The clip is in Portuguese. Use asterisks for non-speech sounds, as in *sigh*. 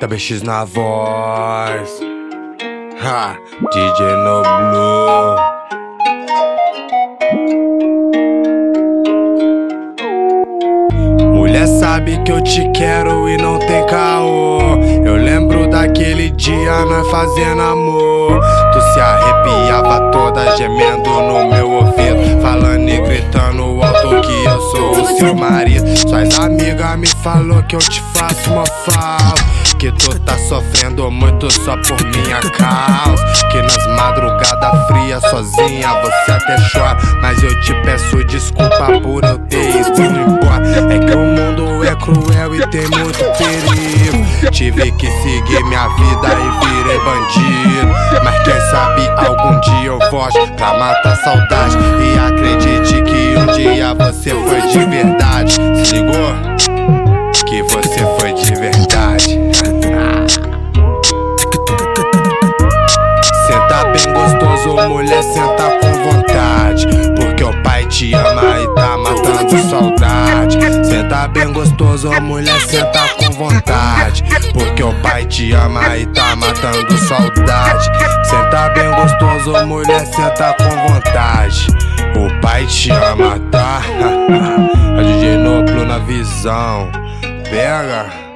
TBX na voz. Ha, DJ no Blue. Mulher sabe que eu te quero e não tem caô. Eu lembro daquele dia nós fazendo amor. Tu se arrepiava toda gemendo no meu ouvido, falando e gritando alto que eu sou o seu marido. Suas amigas me falou que eu te faço uma falta. Que tu tá sofrendo muito só por minha causa. Que nas madrugadas frias sozinha você até chora. Mas eu te peço desculpa por eu ter ido embora. É que o mundo é cruel e tem muito perigo. Tive que seguir minha vida e virei bandido. Mas quem sabe algum dia eu volte pra matar saudade. E acredite que um dia você bem gostoso, mulher, senta com vontade. Porque o pai te ama e tá matando saudade. Senta bem gostoso, mulher, senta com vontade. Porque o pai te ama e tá matando saudade. Senta bem gostoso, mulher, senta com vontade. O pai te ama, tá? *laughs* A DJ Noplo na visão. Pega.